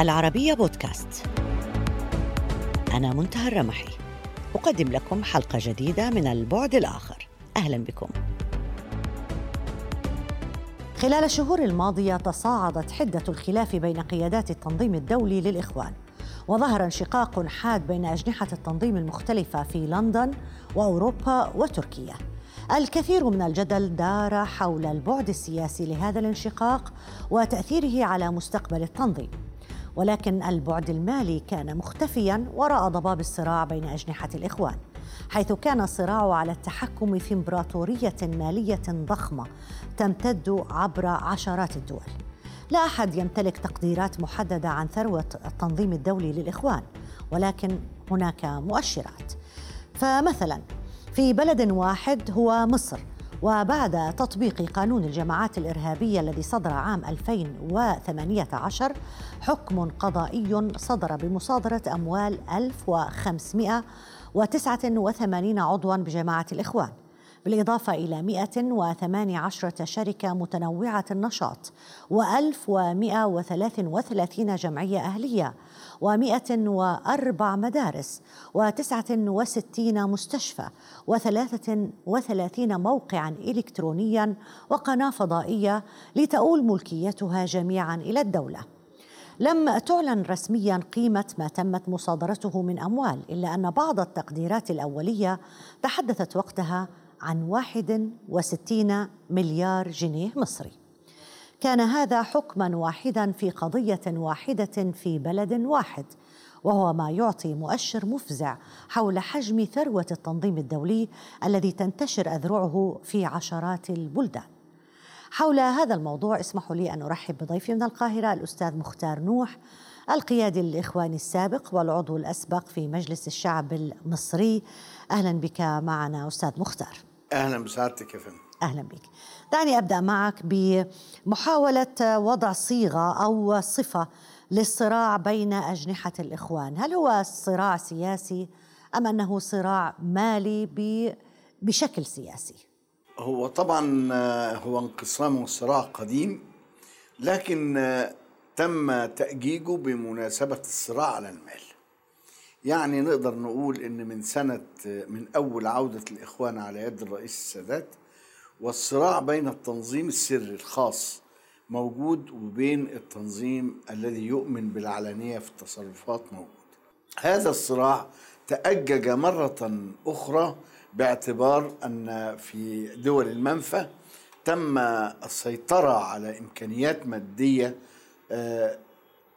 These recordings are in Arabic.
العربية بودكاست. أنا منتهى الرمحي. أقدم لكم حلقة جديدة من البعد الآخر. أهلا بكم. خلال الشهور الماضية تصاعدت حدة الخلاف بين قيادات التنظيم الدولي للإخوان وظهر انشقاق حاد بين أجنحة التنظيم المختلفة في لندن وأوروبا وتركيا. الكثير من الجدل دار حول البعد السياسي لهذا الانشقاق وتأثيره على مستقبل التنظيم. ولكن البعد المالي كان مختفيا وراء ضباب الصراع بين أجنحة الإخوان حيث كان الصراع على التحكم في إمبراطورية مالية ضخمة تمتد عبر عشرات الدول. لا أحد يمتلك تقديرات محددة عن ثروة التنظيم الدولي للإخوان ولكن هناك مؤشرات. فمثلا في بلد واحد هو مصر وبعد تطبيق قانون الجماعات الإرهابية الذي صدر عام 2018 حكم قضائي صدر بمصادرة أموال 1589 عضوا بجماعة الإخوان بالإضافة إلى 118 شركة متنوعة النشاط و1133 جمعية أهلية. و104 مدارس و69 مستشفى و33 موقعا إلكترونيا وقناة فضائية لتؤول ملكيتها جميعا إلى الدولة. لم تعلن رسميا قيمة ما تمت مصادرته من أموال إلا أن بعض التقديرات الأولية تحدثت وقتها عن 61 مليار جنيه مصري. كان هذا حكما واحدا في قضية واحدة في بلد واحد وهو ما يعطي مؤشر مفزع حول حجم ثروة التنظيم الدولي الذي تنتشر أذرعه في عشرات البلدان. حول هذا الموضوع اسمحوا لي أن أرحب بضيفي من القاهرة الأستاذ مختار نوح القيادي الإخواني السابق والعضو الأسبق في مجلس الشعب المصري. أهلا بك معنا أستاذ مختار. أهلا بسعادتك يا فندم. أهلا بك. دعني أبدأ معك بمحاولة وضع صيغة أو صفة للصراع بين أجنحة الإخوان. هل هو صراع سياسي أم أنه صراع مالي بشكل سياسي؟ هو طبعا هو انقسام وصراع قديم لكن تم تأجيجه بمناسبة الصراع على المال. يعني نقدر نقول إن من سنة من أول عودة الإخوان على يد الرئيس السادات والصراع بين التنظيم السري الخاص موجود وبين التنظيم الذي يؤمن بالعلانيه في التصرفات موجود. هذا الصراع تأجج مرة أخرى باعتبار أن في دول المنفى تم السيطرة على إمكانيات مادية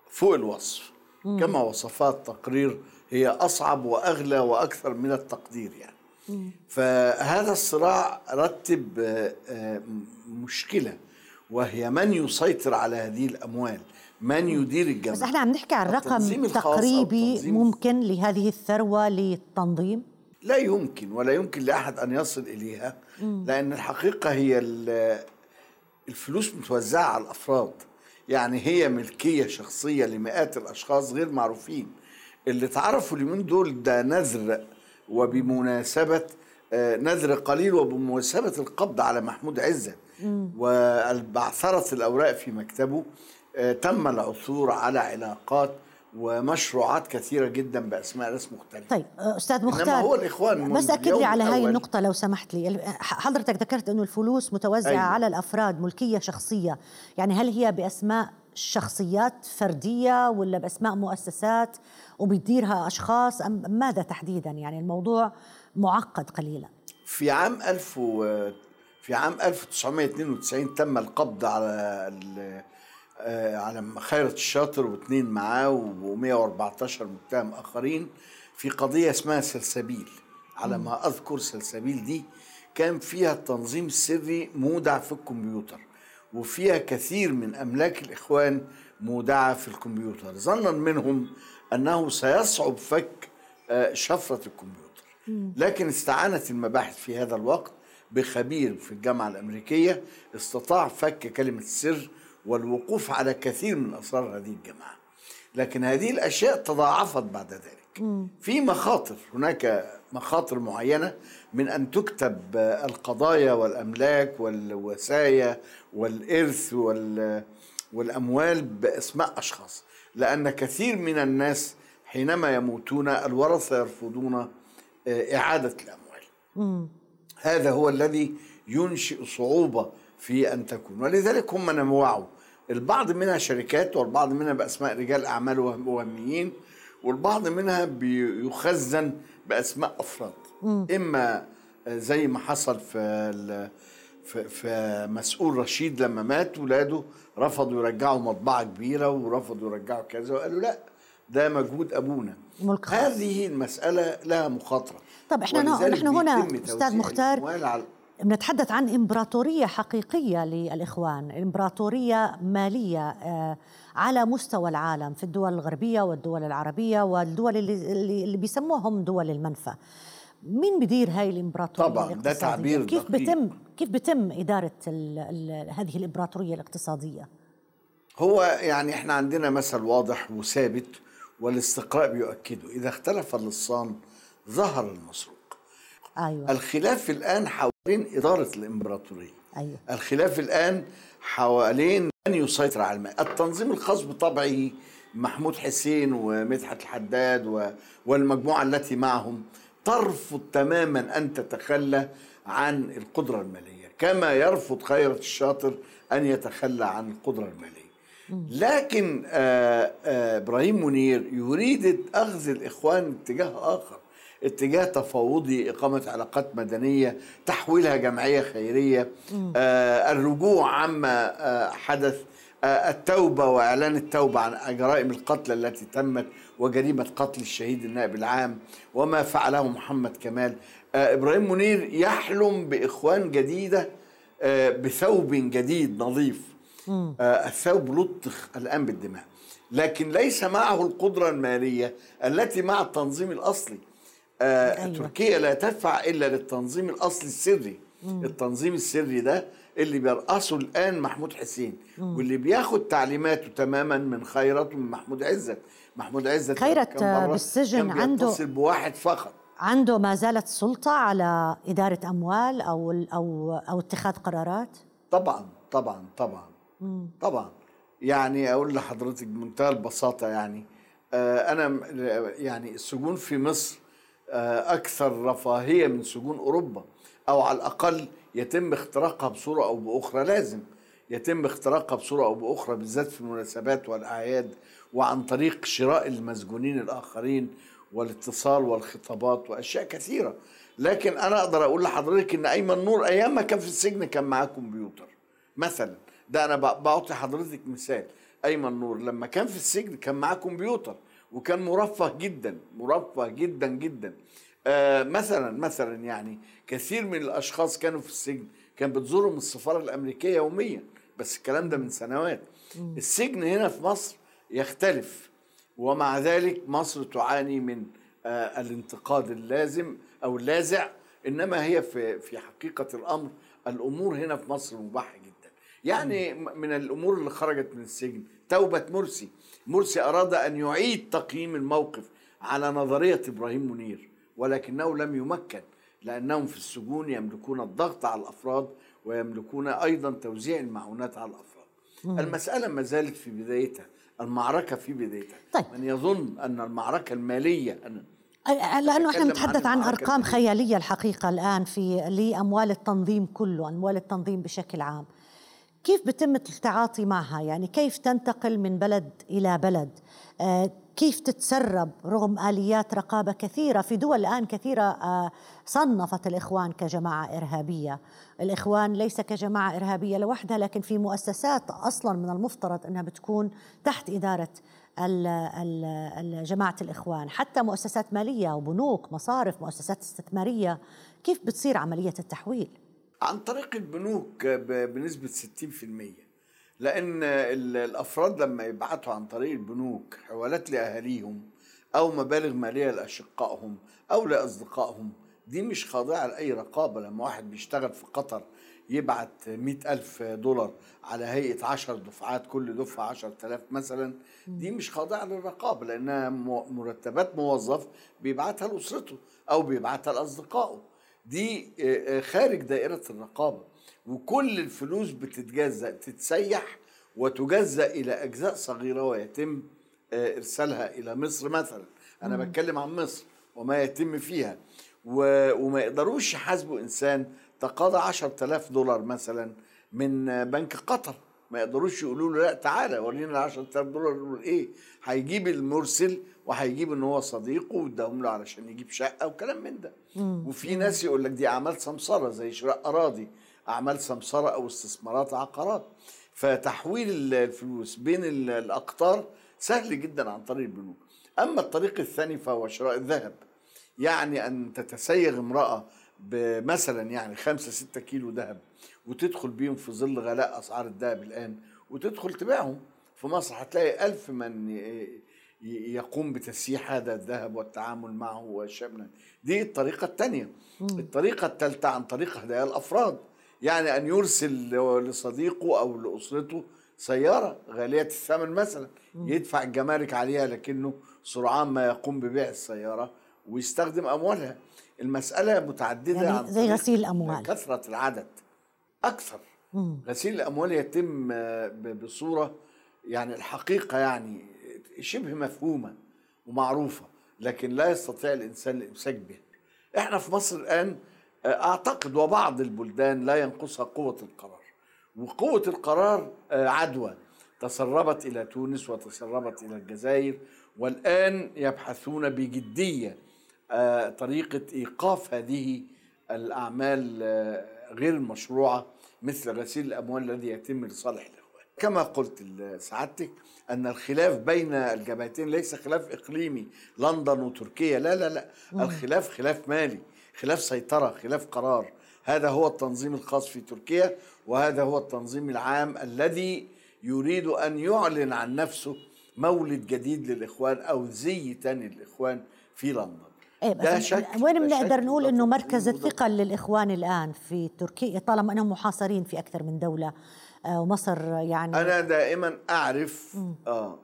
فوق الوصف. كما وصفها التقرير هي أصعب وأغلى وأكثر من التقدير يعني. فهذا الصراع رتب مشكلة وهي من يسيطر على هذه الأموال من يدير الجمع. بس إحنا عم نحكي عن رقم تقريبي ممكن لهذه الثروة للتنظيم؟ لا يمكن ولا يمكن لأحد أن يصل إليها لأن الحقيقة هي الفلوس متوزعة على الأفراد. يعني هي ملكية شخصية لمئات الأشخاص غير معروفين. اللي تعرفوا اليومين دول؟ ده نذر وبمناسبة نذر قليل وبمناسبة القبض على محمود عزت وبعثرة الأوراق في مكتبه تم العثور على علاقات ومشروعات كثيرة جدا بأسماء ناس مختلفة. طيب أستاذ مختار إنما هو الإخوان بس أكد لي على هاي النقطة لو سمحت لي. حضرتك ذكرت إنه الفلوس متوزعة أيوة. على الأفراد ملكية شخصية. يعني هل هي بأسماء شخصيات فردية ولا بأسماء مؤسسات؟ وبيديرها أشخاص أم ماذا تحديدا؟ يعني الموضوع معقد قليلا. في عام 1000 و... في عام 1992 تم القبض على على خيرت الشاطر واثنين معاه و114 متهم آخرين في قضية اسمها سلسبيل. على ما أذكر سلسبيل دي كان فيها التنظيم السري مودع في الكمبيوتر وفيها كثير من أملاك الإخوان مودعة في الكمبيوتر. ظنا منهم انه سيصعب فك شفرة الكمبيوتر. لكن استعانت المباحث في هذا الوقت بخبير في الجامعة الأمريكية استطاع فك كلمة السر والوقوف على كثير من أسرار هذه الجماعه لكن هذه الأشياء تضاعفت بعد ذلك. في مخاطر هناك مخاطر معينة من أن تكتب القضايا والأملاك والوسايا والإرث والأموال باسماء أشخاص. لأن كثير من الناس حينما يموتون الورثة يرفضون آه، إعادة الأموال. هذا هو الذي ينشئ صعوبة في أن تكون. ولذلك هم نوعوا. البعض منها شركات والبعض منها بأسماء رجال أعمال وهميين والبعض منها بيخزن بأسماء أفراد. إما زي ما حصل في في, في مسؤول رشيد لما مات ولاده رفضوا يرجعوا مطبعة كبيرة ورفضوا يرجعوا كذا وقالوا لأ ده مجهود أبونا. ملك هذه المسألة لها مخاطرة. طب إحنا نحن هنا أستاذ مختار بنتحدث عن إمبراطورية حقيقية للإخوان إمبراطورية مالية آه، على مستوى العالم في الدول الغربية والدول العربية والدول اللي, اللي بيسموهم دول المنفى. مين بدير هاي الإمبراطورية طبعا ده تعبير كيف دقيق. بتم كيف بتم إدارة ال ال هذه الإمبراطورية الاقتصادية؟ هو يعني إحنا عندنا مثل واضح وثابت والاستقراء بيؤكده. إذا اختلف اللصان ظهر المسروق. أيوة. الخلاف الآن حوالين إدارة الإمبراطورية. أيوة. الخلاف الآن حوالين من يسيطر على الماء. التنظيم الخاص بطبعه محمود حسين ومدحت الحداد والمجموعة التي معهم. ترفض تماما أن تتخلى عن القدرة المالية. كما يرفض خيرت الشاطر أن يتخلى عن القدرة المالية. لكن آآ آآ إبراهيم منير يريد أخذ الإخوان اتجاه آخر اتجاه تفاوضي إقامة علاقات مدنية تحويلها جمعية خيرية. آه الرجوع عما آه حدث آه التوبة وإعلان التوبة عن جرائم القتل التي تمت وجريمة قتل الشهيد النائب العام وما فعله محمد كمال. آه إبراهيم منير يحلم بإخوان جديدة آه بثوب جديد نظيف. آه الثوب لطخ الآن بالدماء. لكن ليس معه القدرة المالية التي مع التنظيم الأصلي. آه أيوة. تركيا لا تدفع إلا للتنظيم الأصلي السري. مم. التنظيم السري ده اللي بيرأسه الآن محمود حسين مم. واللي بياخد تعليماته تماما من خيرت ومن محمود عزت. محمود عزت خيرت بالسجن كان عنده بواحد فقط. عنده ما زالت سلطه على إدارة أموال أو أو أو اتخاذ قرارات؟ طبعا طبعا طبعا. مم. طبعا. يعني أقول لحضرتك بمنتهى البساطة يعني آه أنا يعني السجون في مصر آه، أكثر رفاهية من سجون أوروبا أو على الأقل يتم اختراقها بصورة أو بأخرى. لازم يتم اختراقها بصورة أو بأخرى بالذات في المناسبات والأعياد وعن طريق شراء المسجونين الآخرين والاتصال والخطابات وأشياء كثيرة. لكن أنا أقدر أقول لحضرتك إن أيمن نور أيام ما كان في السجن كان معاه كمبيوتر. مثلا ده أنا بعطي حضرتك مثال. أيمن نور لما كان في السجن كان معاه كمبيوتر وكان مرفه جدا مرفه جدا جدا. آه مثلا مثلا يعني كثير من الأشخاص كانوا في السجن كان بتزورهم السفارة الأمريكية يوميا بس الكلام ده من سنوات. السجن هنا في مصر يختلف. ومع ذلك مصر تعاني من آه الانتقاد اللازم أو اللاذع إنما هي في في حقيقة الأمر الأمور هنا في مصر مباحة جدا. يعني من الأمور اللي خرجت من السجن توبة مرسي. مرسي أراد أن يعيد تقييم الموقف على نظرية إبراهيم منير ولكنه لم يمكن لأنهم في السجون يملكون الضغط على الأفراد ويملكون أيضا توزيع المعونات على الأفراد. مم. المسألة ما زالت في بدايتها. المعركة في بدايتها. طيب. من يظن أن المعركة المالية أنا لأنه إحنا نتحدث عن, عن أرقام خيالية الحقيقة الآن في لأموال التنظيم كله أموال التنظيم بشكل عام. كيف بتم التعاطي معها؟ يعني كيف تنتقل من بلد إلى بلد؟ آه، كيف تتسرب رغم آليات رقابة كثيرة في دول الآن كثيرة آه، صنفت الإخوان كجماعة إرهابية. الإخوان ليس كجماعة إرهابية لوحدها لكن في مؤسسات أصلا من المفترض أنها بتكون تحت إدارة جماعة الإخوان. حتى مؤسسات مالية وبنوك مصارف مؤسسات استثمارية كيف بتصير عملية التحويل؟ عن طريق البنوك بنسبة 60% لأن الأفراد لما يبعتوا عن طريق البنوك حوالات لأهاليهم أو مبالغ مالية لأشقائهم أو لأصدقائهم دي مش خاضعة لأي رقابة. لما واحد بيشتغل في قطر يبعت مئة ألف دولار على هيئة عشر دفعات كل دفعة عشر تلاف مثلا دي مش خاضعة للرقابة لأنها مرتبات موظف بيبعتها لأسرته أو بيبعتها لأصدقائه. دي آه، آه، خارج دائرة الرقابة. وكل الفلوس بتتجزأ تتسيح وتجزأ إلى أجزاء صغيرة ويتم آه، إرسالها إلى مصر مثلا. أنا بتكلم عن مصر وما يتم فيها. و... وما يقدروش يحاسبوا إنسان تقاضى 10000 دولار مثلا من بنك قطر. ما يقدروش يقولوا له لا تعالى ورينا ال 10000 دولار دول إيه. هيجيب المرسل وهيجيب إن هو صديقه ويديهم له علشان يجيب شقة وكلام من ده. وفي ناس يقول لك دي أعمال سمسرة زي شراء أراضي أعمال سمسرة أو استثمارات عقارات. فتحويل الفلوس بين ال- الأقطار سهل جدا عن طريق البنوك. أما الطريق الثاني فهو شراء الذهب. يعني أن تتسيغ امرأة بمثلا يعني خمسة ستة كيلو ذهب وتدخل بيهم في ظل غلاء أسعار الذهب الآن وتدخل تبيعهم في مصر هتلاقي ألف من يقوم بتسييح هذا الذهب والتعامل معه وشملا. دي الطريقة الثانية الطريقة الثالثة عن طريق هدايا الأفراد. يعني أن يرسل لصديقه أو لأسرته سيارة غالية الثمن مثلا. يدفع الجمارك عليها لكنه سرعان ما يقوم ببيع السيارة ويستخدم أموالها. المسألة متعددة يعني عن زي غسيل الأموال. كثرة العدد. أكثر. غسيل الأموال يتم آه، بصورة يعني الحقيقة يعني شبه مفهومة ومعروفة لكن لا يستطيع الإنسان الإمساك بها. إحنا في مصر الآن آه، أعتقد وبعض البلدان لا ينقصها قوة القرار. وقوة القرار آه، عدوى. تسربت إلى تونس وتسربت إلى الجزائر والآن يبحثون بجدية طريقة إيقاف هذه الأعمال آه، غير المشروعة مثل غسيل الأموال الذي يتم لصالح الإخوان. كما قلت لسعادتك أن الخلاف بين الجبهتين ليس خلاف إقليمي لندن وتركيا. لا لا لا. الخلاف خلاف مالي خلاف سيطرة خلاف قرار. هذا هو التنظيم الخاص في تركيا وهذا هو التنظيم العام الذي يريد أن يعلن عن نفسه مولد جديد للإخوان أو زي تاني للإخوان في لندن. ده بس شك وين بنقدر نقول إنه مركز وده الثقة للإخوان الآن في تركيا؟ طالما إنهم محاصرين في أكثر من دولة آه، ومصر يعني أنا دائما أعرف آه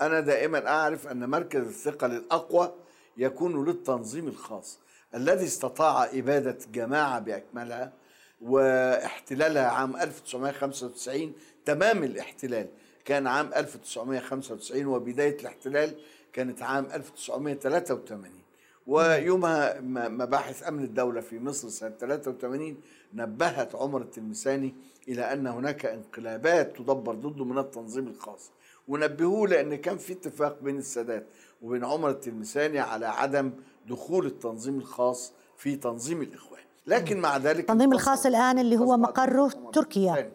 أنا دائما أعرف أن مركز الثقة الاقوى يكون للتنظيم الخاص الذي استطاع إبادة جماعة بأكملها واحتلالها عام 1995 تمام الاحتلال كان عام 1995 وبداية الاحتلال كانت عام 1983 ويومها مباحث أمن الدولة في مصر سنة 83 نبهت عمر التلمساني إلى أن هناك انقلابات تدبر ضده من التنظيم الخاص. ونبهوه لأن كان في اتفاق بين السادات وبين عمر التلمساني على عدم دخول التنظيم الخاص في تنظيم الإخوان. لكن مع ذلك التنظيم. الخاص الآن اللي هو مقره تركيا.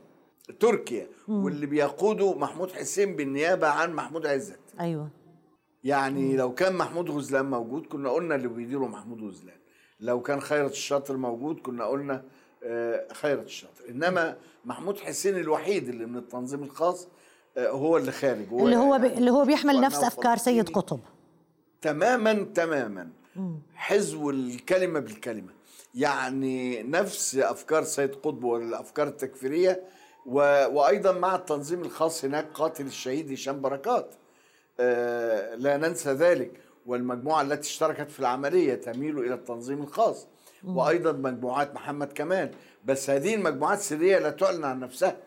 تركيا. واللي بيقوده محمود حسين بالنيابة عن محمود عزت. أيوه. يعني لو كان محمود غزلان موجود كنا قلنا اللي بيديره محمود غزلان. لو كان خيرت الشاطر موجود كنا قلنا آه، خيرت الشاطر. إنما محمود حسين الوحيد اللي من التنظيم الخاص آه، هو اللي خارج. اللي هو بي اللي هو بيحمل نفس أفكار سيد. قطب. تماما تماما. حزو الكلمة بالكلمة. يعني نفس أفكار سيد قطب والأفكار التكفيرية و... وأيضا مع التنظيم الخاص هناك قاتل الشهيد هشام بركات. لا ننسى ذلك. والمجموعة التي اشتركت في العملية تميل إلى التنظيم الخاص. وأيضا مجموعات محمد كمال. بس هذه المجموعات السرية لا تعلن عن نفسها.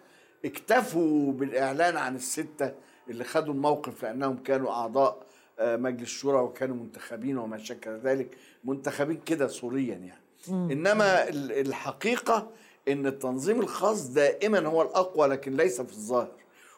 اكتفوا بالإعلان عن الستة اللي خدوا الموقف لأنهم كانوا أعضاء آه، مجلس الشورى وكانوا منتخبين وما شكل ذلك. منتخبين كده صوريا يعني. إنما ال- الحقيقة إن التنظيم الخاص دائما هو الأقوى لكن ليس في الظاهر.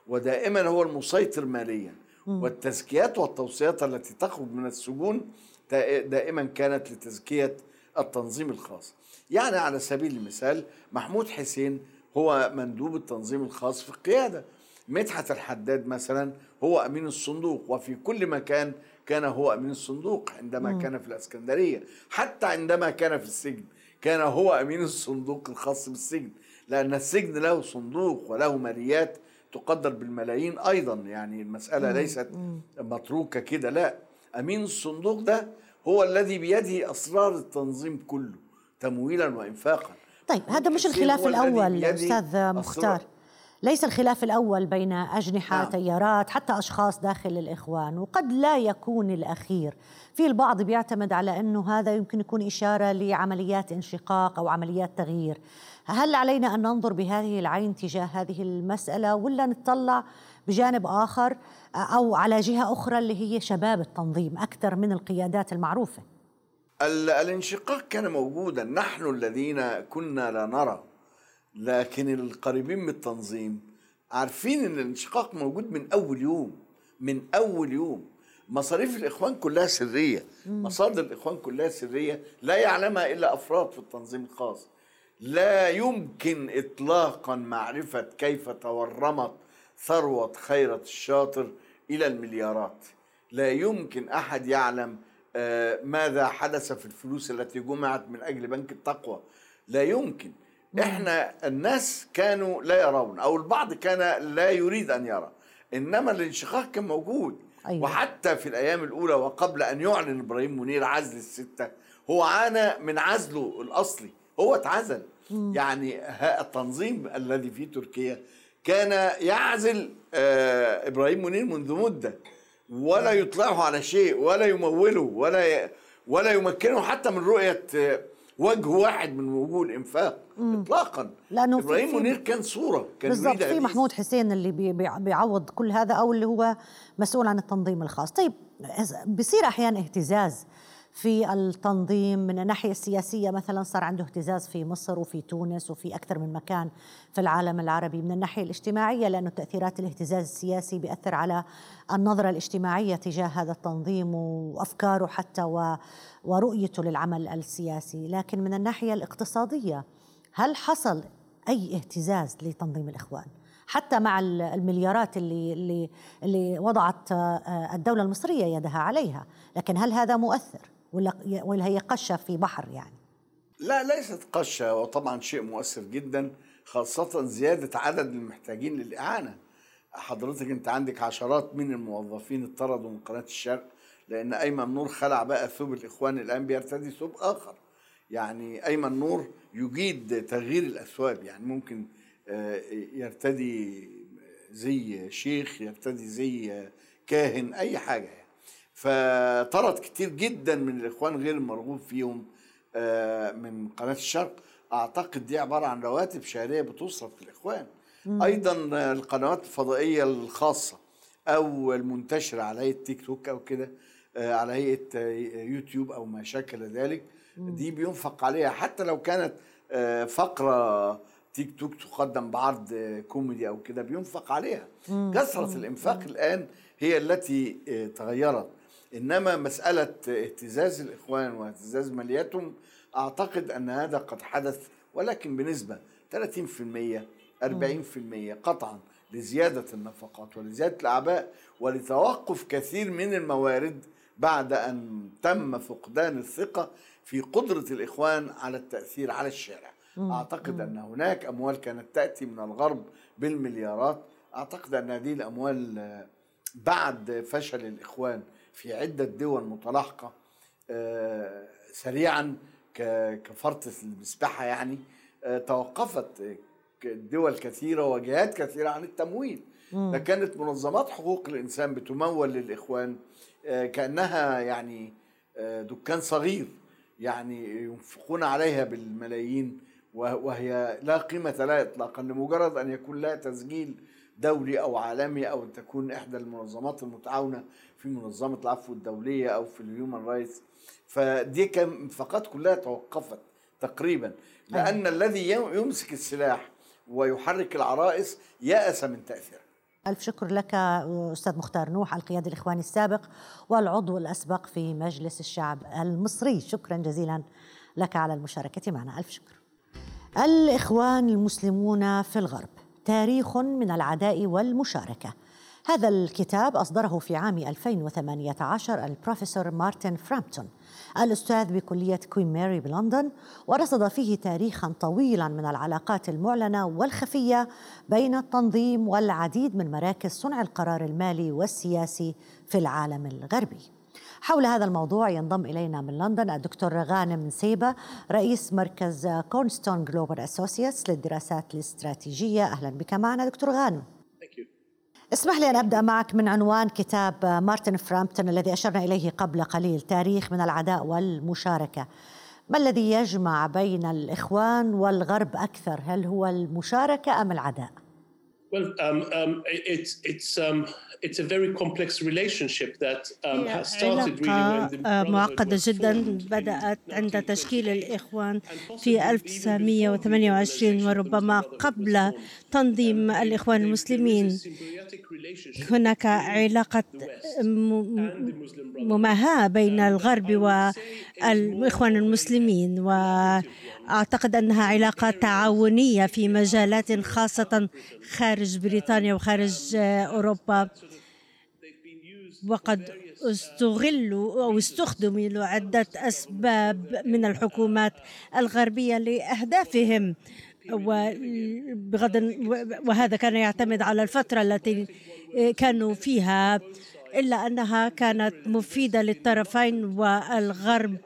ودائما هو المسيطر ماليا. والتزكيات والتوصيات التي تخرج من السجون دا- دائما كانت لتزكية التنظيم الخاص. يعني على سبيل المثال محمود حسين هو مندوب التنظيم الخاص في القيادة. مدحت الحداد مثلا هو أمين الصندوق وفي كل مكان كان هو أمين الصندوق عندما كان في الأسكندرية. حتى عندما كان في السجن كان هو أمين الصندوق الخاص بالسجن لأن السجن له صندوق وله ماليات تقدر بالملايين أيضا. يعني المسألة ليست متروكة كده لا. أمين الصندوق ده هو الذي بيده أسرار التنظيم كله تمويلا وانفاقا. طيب هذا مش الخلاف الأول أستاذ أسرار. ليس الخلاف الأول بين أجنحة نعم. تيارات حتى أشخاص داخل الإخوان وقد لا يكون الأخير. في البعض بيعتمد على أنه هذا يمكن يكون إشارة لعمليات انشقاق أو عمليات تغيير. هل علينا أن ننظر بهذه العين تجاه هذه المسألة ولا نطلع بجانب آخر أو على جهة أخرى اللي هي شباب التنظيم أكثر من القيادات المعروفة؟ الانشقاق كان موجودا. نحن الذين كنا لا نرى. لكن القريبين من التنظيم عارفين إن الانشقاق موجود من أول يوم من أول يوم. مصاريف الإخوان كلها سرية. مصادر الإخوان كلها سرية. لا يعلمها إلا أفراد في التنظيم الخاص. لا يمكن اطلاقا معرفة كيف تورمت ثروة خيرت الشاطر إلى المليارات. لا يمكن أحد يعلم آه، ماذا حدث في الفلوس التي جمعت من أجل بنك التقوى. لا يمكن. إحنا الناس كانوا لا يرون أو البعض كان لا يريد أن يرى إنما الانشقاق كان موجود. أيوة. وحتى في الأيام الأولى وقبل أن يعلن إبراهيم منير عزل الستة هو عانى من عزله الأصلي هو اتعزل. مم. يعني التنظيم الذي في تركيا كان يعزل آه إبراهيم منير منذ مدة. ولا يطلعه على شيء ولا يموله ولا ولا يمكنه حتى من رؤية آه، وجه واحد من وجوه الإنفاق اطلاقا. لأنه إبراهيم منير كان صورة كان بالضبط في محمود حسين اللي بيعوض كل هذا أو اللي هو مسؤول عن التنظيم الخاص. طيب بصير أحيانا اهتزاز في التنظيم من الناحية السياسية. مثلا صار عنده اهتزاز في مصر وفي تونس وفي أكثر من مكان في العالم العربي من الناحية الاجتماعية لأنه تأثيرات الاهتزاز السياسي بيأثر على النظرة الاجتماعية تجاه هذا التنظيم وأفكاره حتى ورؤيته للعمل السياسي لكن من الناحية الاقتصادية هل حصل أي اهتزاز لتنظيم الإخوان؟ حتى مع المليارات اللي اللي اللي وضعت الدولة المصرية يدها عليها، لكن هل هذا مؤثر؟ ولا هي قشة في بحر يعني لا ليست قشة وطبعا شيء مؤثر جدا خاصة زيادة عدد المحتاجين للإعانة حضرتك أنت عندك عشرات من الموظفين اطردوا من قناة الشرق لأن أيمن نور خلع بقى ثوب الاخوان الان بيرتدي ثوب آخر يعني أيمن نور يجيد تغيير الاثواب يعني ممكن آه، يرتدي زي شيخ يرتدي زي كاهن أي حاجة يعني. فطرد كتير جدا من الإخوان غير المرغوب فيهم آه، من قناة الشرق أعتقد دي عبارة عن رواتب شهرية بتصرف مم. أيضا القنوات الفضائية الخاصة أو المنتشرة على هيئه تيك توك أو كده آه، على هيئة آه، يوتيوب أو ما شاكل ذلك. دي بينفق عليها. حتى لو كانت فقرة تيك توك تقدم بعرض كوميدي أو كده بينفق عليها. كثرة الإنفاق الآن هي التي تغيرت. إنما مسألة اهتزاز الإخوان واهتزاز مالياتهم أعتقد أن هذا قد حدث ولكن بنسبة 30% 40% قطعا لزيادة النفقات ولزيادة الأعباء ولتوقف كثير من الموارد بعد أن تم فقدان الثقة في قدرة الإخوان على التأثير على الشارع. أعتقد أن هناك أموال كانت تأتي من الغرب بالمليارات. أعتقد أن هذه الأموال بعد فشل الإخوان في عدة دول متلاحقة آه، سريعا كفرط المسبحة يعني آه، توقفت دول كثيرة وجهات كثيرة عن التمويل. فكانت منظمات حقوق الإنسان بتمول للإخوان آه، كأنها يعني دكان صغير يعني ينفقون عليها بالملايين وهي لا قيمة لها إطلاقا لمجرد أن يكون لها تسجيل دولي أو عالمي أو أن تكون إحدى المنظمات المتعاونة في منظمة العفو الدولية أو في ال Human Rights فدي كان فقط كلها توقفت تقريبا. لأن أيوة. الذي يمسك السلاح ويحرك العرائس يأس من تأثيره ألف شكر لك أستاذ مختار نوح القيادي الإخواني السابق والعضو الأسبق في مجلس الشعب المصري. شكرا جزيلا لك على المشاركة معنا. ألف شكر. الإخوان المسلمون في الغرب تاريخ من العداء والمشاركة. هذا الكتاب أصدره في عام 2018 البروفيسور مارتن فرامبتون الأستاذ بكلية كوين ماري بلندن ورصد فيه تاريخا طويلا من العلاقات المعلنة والخفية بين التنظيم والعديد من مراكز صنع القرار المالي والسياسي في العالم الغربي. حول هذا الموضوع ينضم إلينا من لندن الدكتور غانم نسيبة رئيس مركز Cornerstone Global Associates للدراسات الاستراتيجية. أهلا بك معنا دكتور غانم. اسمح لي أن أبدأ معك من عنوان كتاب مارتن فرامبتون الذي أشرنا إليه قبل قليل تاريخ من العداء والمشاركة ما الذي يجمع بين الإخوان والغرب أكثر هل هو المشاركة أم العداء؟ Well, um, um, it's it's um, it's a very complex relationship that um, has started really when the معقدة جدا. بدأت عند تشكيل الإخوان في 1928 وربما قبل تنظيم الإخوان المسلمين Symbiotic relationship هناك علاقة مماهاة بين الغرب والإخوان المسلمين وأعتقد أنها علاقة تعاونية في مجالات خاصة خارج بريطانيا وخارج أوروبا. وقد استغلوا أو استخدموا لعدة أسباب من الحكومات الغربية لأهدافهم. وبغض وهذا كان يعتمد على الفترة التي كانوا فيها إلا أنها كانت مفيدة للطرفين والغرب.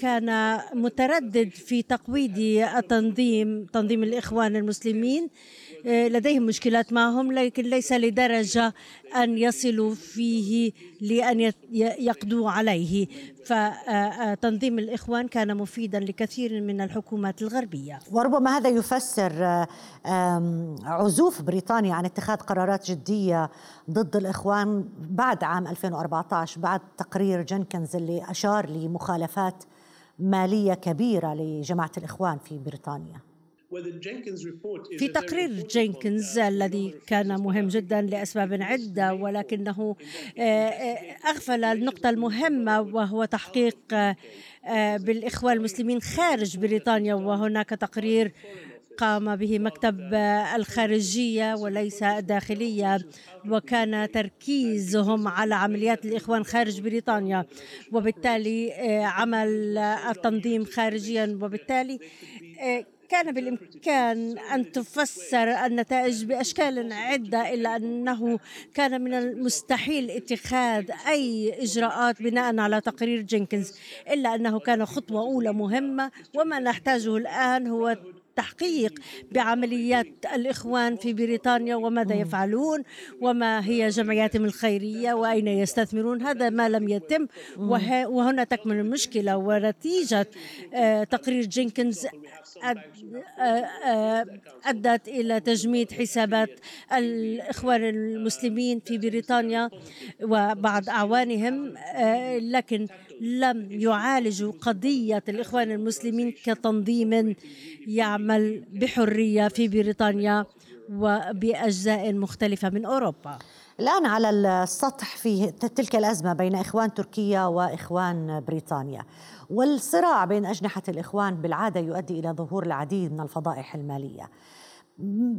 كان متردد في تقويض التنظيم تنظيم الإخوان المسلمين. لديهم مشكلات معهم لكن ليس لدرجة أن يصلوا فيه لأن يقضوا عليه. فتنظيم الإخوان كان مفيدا لكثير من الحكومات الغربية. وربما هذا يفسر آه، عزوف بريطانيا عن اتخاذ قرارات جدية ضد الإخوان بعد عام 2014 بعد تقرير جنكنز اللي أشار لمخالفات مالية كبيرة لجماعة الإخوان في بريطانيا. Well, the Jenkins report is في تقرير جينكنز الذي كان مهم جدا لأسباب عدة ولكنه آه، آه، أغفل النقطة المهمة وهو تحقيق آه، بالإخوان المسلمين خارج بريطانيا وهناك تقرير قام به مكتب الخارجية وليس الداخليه وكان تركيزهم على عمليات الإخوان خارج بريطانيا. وبالتالي آه، عمل التنظيم خارجيا. وبالتالي آه، كان بالإمكان أن تفسر النتائج بأشكال عدة إلا أنه كان من المستحيل اتخاذ أي إجراءات بناء على تقرير جينكنز إلا أنه كان خطوة أولى مهمة. وما نحتاجه الآن هو التحقيق بعمليات الإخوان في بريطانيا وماذا يفعلون وما هي جمعياتهم الخيرية وأين يستثمرون. هذا ما لم يتم. وه- وهنا تكمن المشكلة ونتيجة آه، تقرير جينكنز آه، آه، أدت إلى تجميد حسابات الإخوان المسلمين في بريطانيا وبعض أعوانهم لكن لم يعالجوا قضية الإخوان المسلمين كتنظيم يعمل بحرية في بريطانيا وبأجزاء مختلفة من أوروبا. الآن على السطح في تلك الأزمة بين إخوان تركيا وإخوان بريطانيا والصراع بين أجنحة الإخوان بالعادة يؤدي إلى ظهور العديد من الفضائح المالية.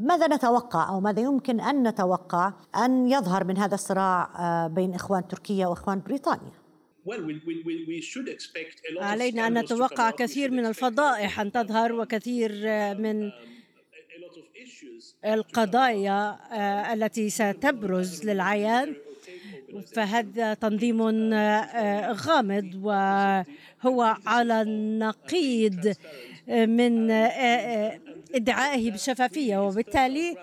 ماذا نتوقع أو ماذا يمكن أن نتوقع أن يظهر من هذا الصراع بين إخوان تركيا وإخوان بريطانيا؟ Well, we, we, we, we should expect a lot of علينا أن نتوقع كثير من الفضائح أن تظهر وكثير آه، من of issues القضايا آه، التي ستبرز للعيان. فهذا تنظيم آه، غامض وهو على النقيض من إدعائه بالشفافيه وبالتالي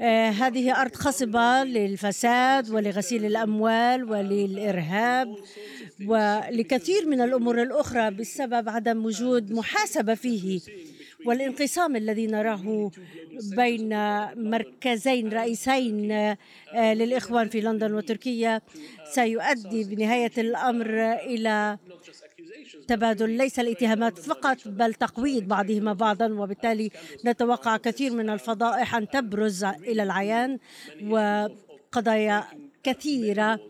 هذه أرض خصبة للفساد ولغسيل الأموال وللإرهاب ولكثير من الأمور الأخرى بسبب عدم وجود محاسبة فيه والانقسام الذي نراه بين مركزين رئيسين آه، للإخوان في لندن وتركيا سيؤدي بنهاية الأمر إلى تبادل ليس الاتهامات فقط بل تقويض بعضهما بعضا. وبالتالي نتوقع كثير من الفضائح أن تبرز إلى العيان وقضايا كثيرة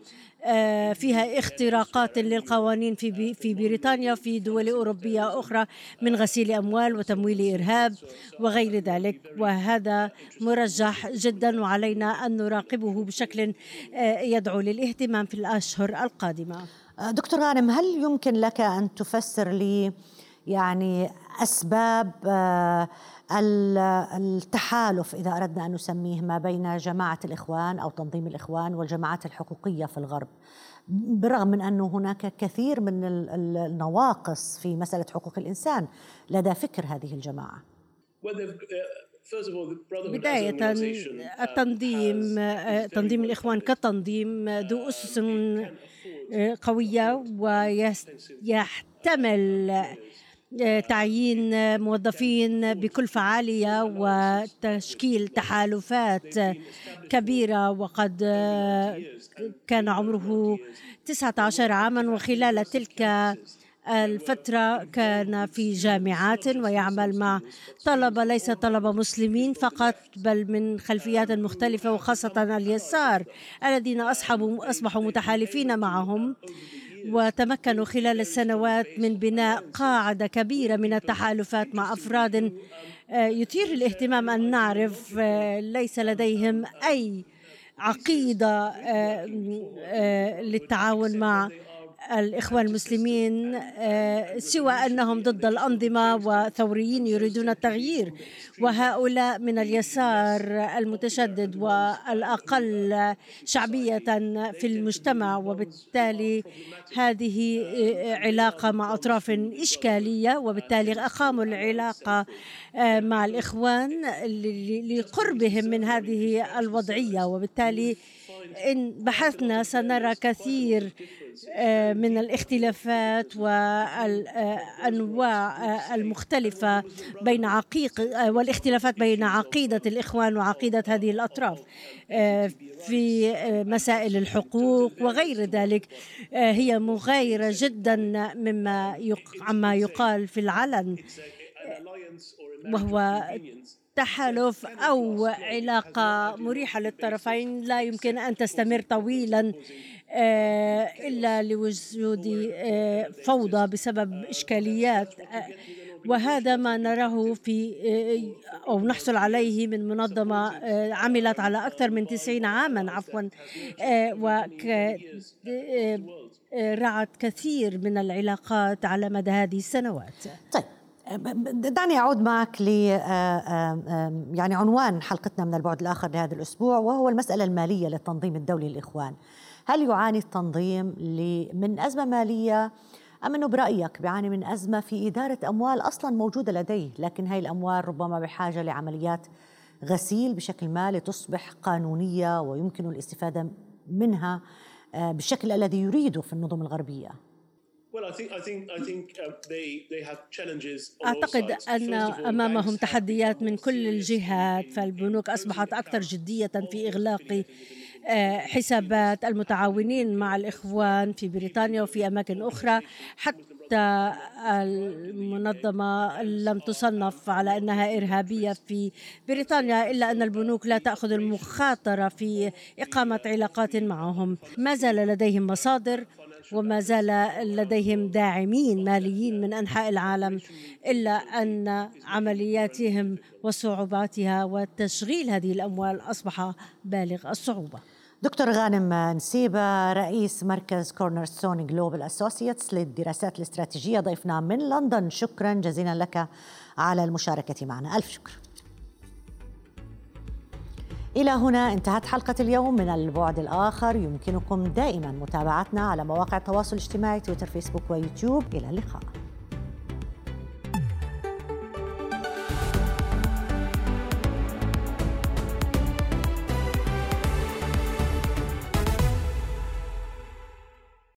آه، فيها اختراقات للقوانين في في بريطانيا وفي دول أوروبية أخرى من غسيل أموال وتمويل إرهاب وغير ذلك. وهذا مرجح جدا وعلينا أن نراقبه بشكل آه، يدعو للاهتمام في الأشهر القادمة. آه، دكتور غانم هل يمكن لك أن تفسر لي يعني أسباب آه، ال- التحالف إذا أردنا أن نسميه ما بين جماعة الإخوان أو تنظيم الإخوان والجماعات الحقوقية في الغرب؟ بالرغم من أنه هناك كثير من ال- ال- النواقص في مسألة حقوق الإنسان لدى فكر هذه الجماعة. Uh, بداية uh, التنظيم very تنظيم الإخوان كتنظيم ذو أسس قوية ويحتمل تعيين موظفين بكلفة عالية وتشكيل تحالفات كبيرة وقد كان عمره 19 عاما وخلال تلك الفترة كان في جامعات ويعمل مع طلبة ليس طلبة مسلمين فقط بل من خلفيات مختلفة وخاصة اليسار الذين أصحبوا أصبحوا متحالفين معهم وتمكنوا خلال السنوات من بناء قاعدة كبيرة من التحالفات مع أفراد آه، يثير الاهتمام. أن نعرف آه، ليس لديهم أي عقيدة آه، للتعاون مع الإخوان المسلمين آه، سوى أنهم ضد الأنظمة وثوريين يريدون التغيير. وهؤلاء من اليسار المتشدد والأقل شعبية في المجتمع. وبالتالي هذه علاقة مع أطراف إشكالية وبالتالي أقاموا العلاقة آه، مع الإخوان لقربهم من هذه الوضعية. وبالتالي إن بحثنا سنرى كثير آه، من الاختلافات والأنواع آه، المختلفة بين عقيق آه، والاختلافات بين عقيدة الإخوان وعقيدة هذه الأطراف في مسائل الحقوق وغير ذلك هي مغايرة جدا مما عما يقال في العلن وهو تحالف أو علاقة مريحة للطرفين لا يمكن أن تستمر طويلا آه، إلا لوجود آه، فوضى بسبب إشكاليات. آه، وهذا ما نراه في أو نحصل عليه من منظمة عملت على أكثر من 90 عاما عفوا. ورعت كثير من العلاقات على مدى هذه السنوات. طيب. دعني أعود معك ل يعني عنوان حلقتنا من البعد الآخر لهذا الأسبوع وهو المسألة المالية للتنظيم الدولي للإخوان. هل يعاني التنظيم من أزمة مالية أم أنه برأيك بيعاني من أزمة في إدارة أموال أصلا موجودة لديه لكن هاي الأموال ربما بحاجة لعمليات غسيل بشكل ما لتصبح قانونية ويمكن الاستفادة منها بالشكل الذي يريده في النظم الغربية أعتقد أن أمامهم تحديات من كل الجهات فالبنوك أصبحت أكثر جدية في إغلاق آه، حسابات المتعاونين مع الإخوان في بريطانيا وفي أماكن أخرى. حتى المنظمة لم تصنف على أنها إرهابية في بريطانيا إلا أن البنوك لا تأخذ المخاطرة في إقامة علاقات معهم. ما زال لديهم مصادر وما زال لديهم داعمين ماليين من أنحاء العالم إلا أن عملياتهم وصعوباتها وتشغيل هذه الأموال أصبح بالغ الصعوبة. دكتور غانم نسيبة رئيس مركز Cornerstone Global Associates للدراسات الاستراتيجية ضيفنا من لندن. شكرا جزيلا لك على المشاركة معنا. ألف شكر. إلى هنا انتهت حلقة اليوم من البعد الآخر. يمكنكم دائما متابعتنا على مواقع التواصل الاجتماعي تويتر فيسبوك ويوتيوب. إلى اللقاء.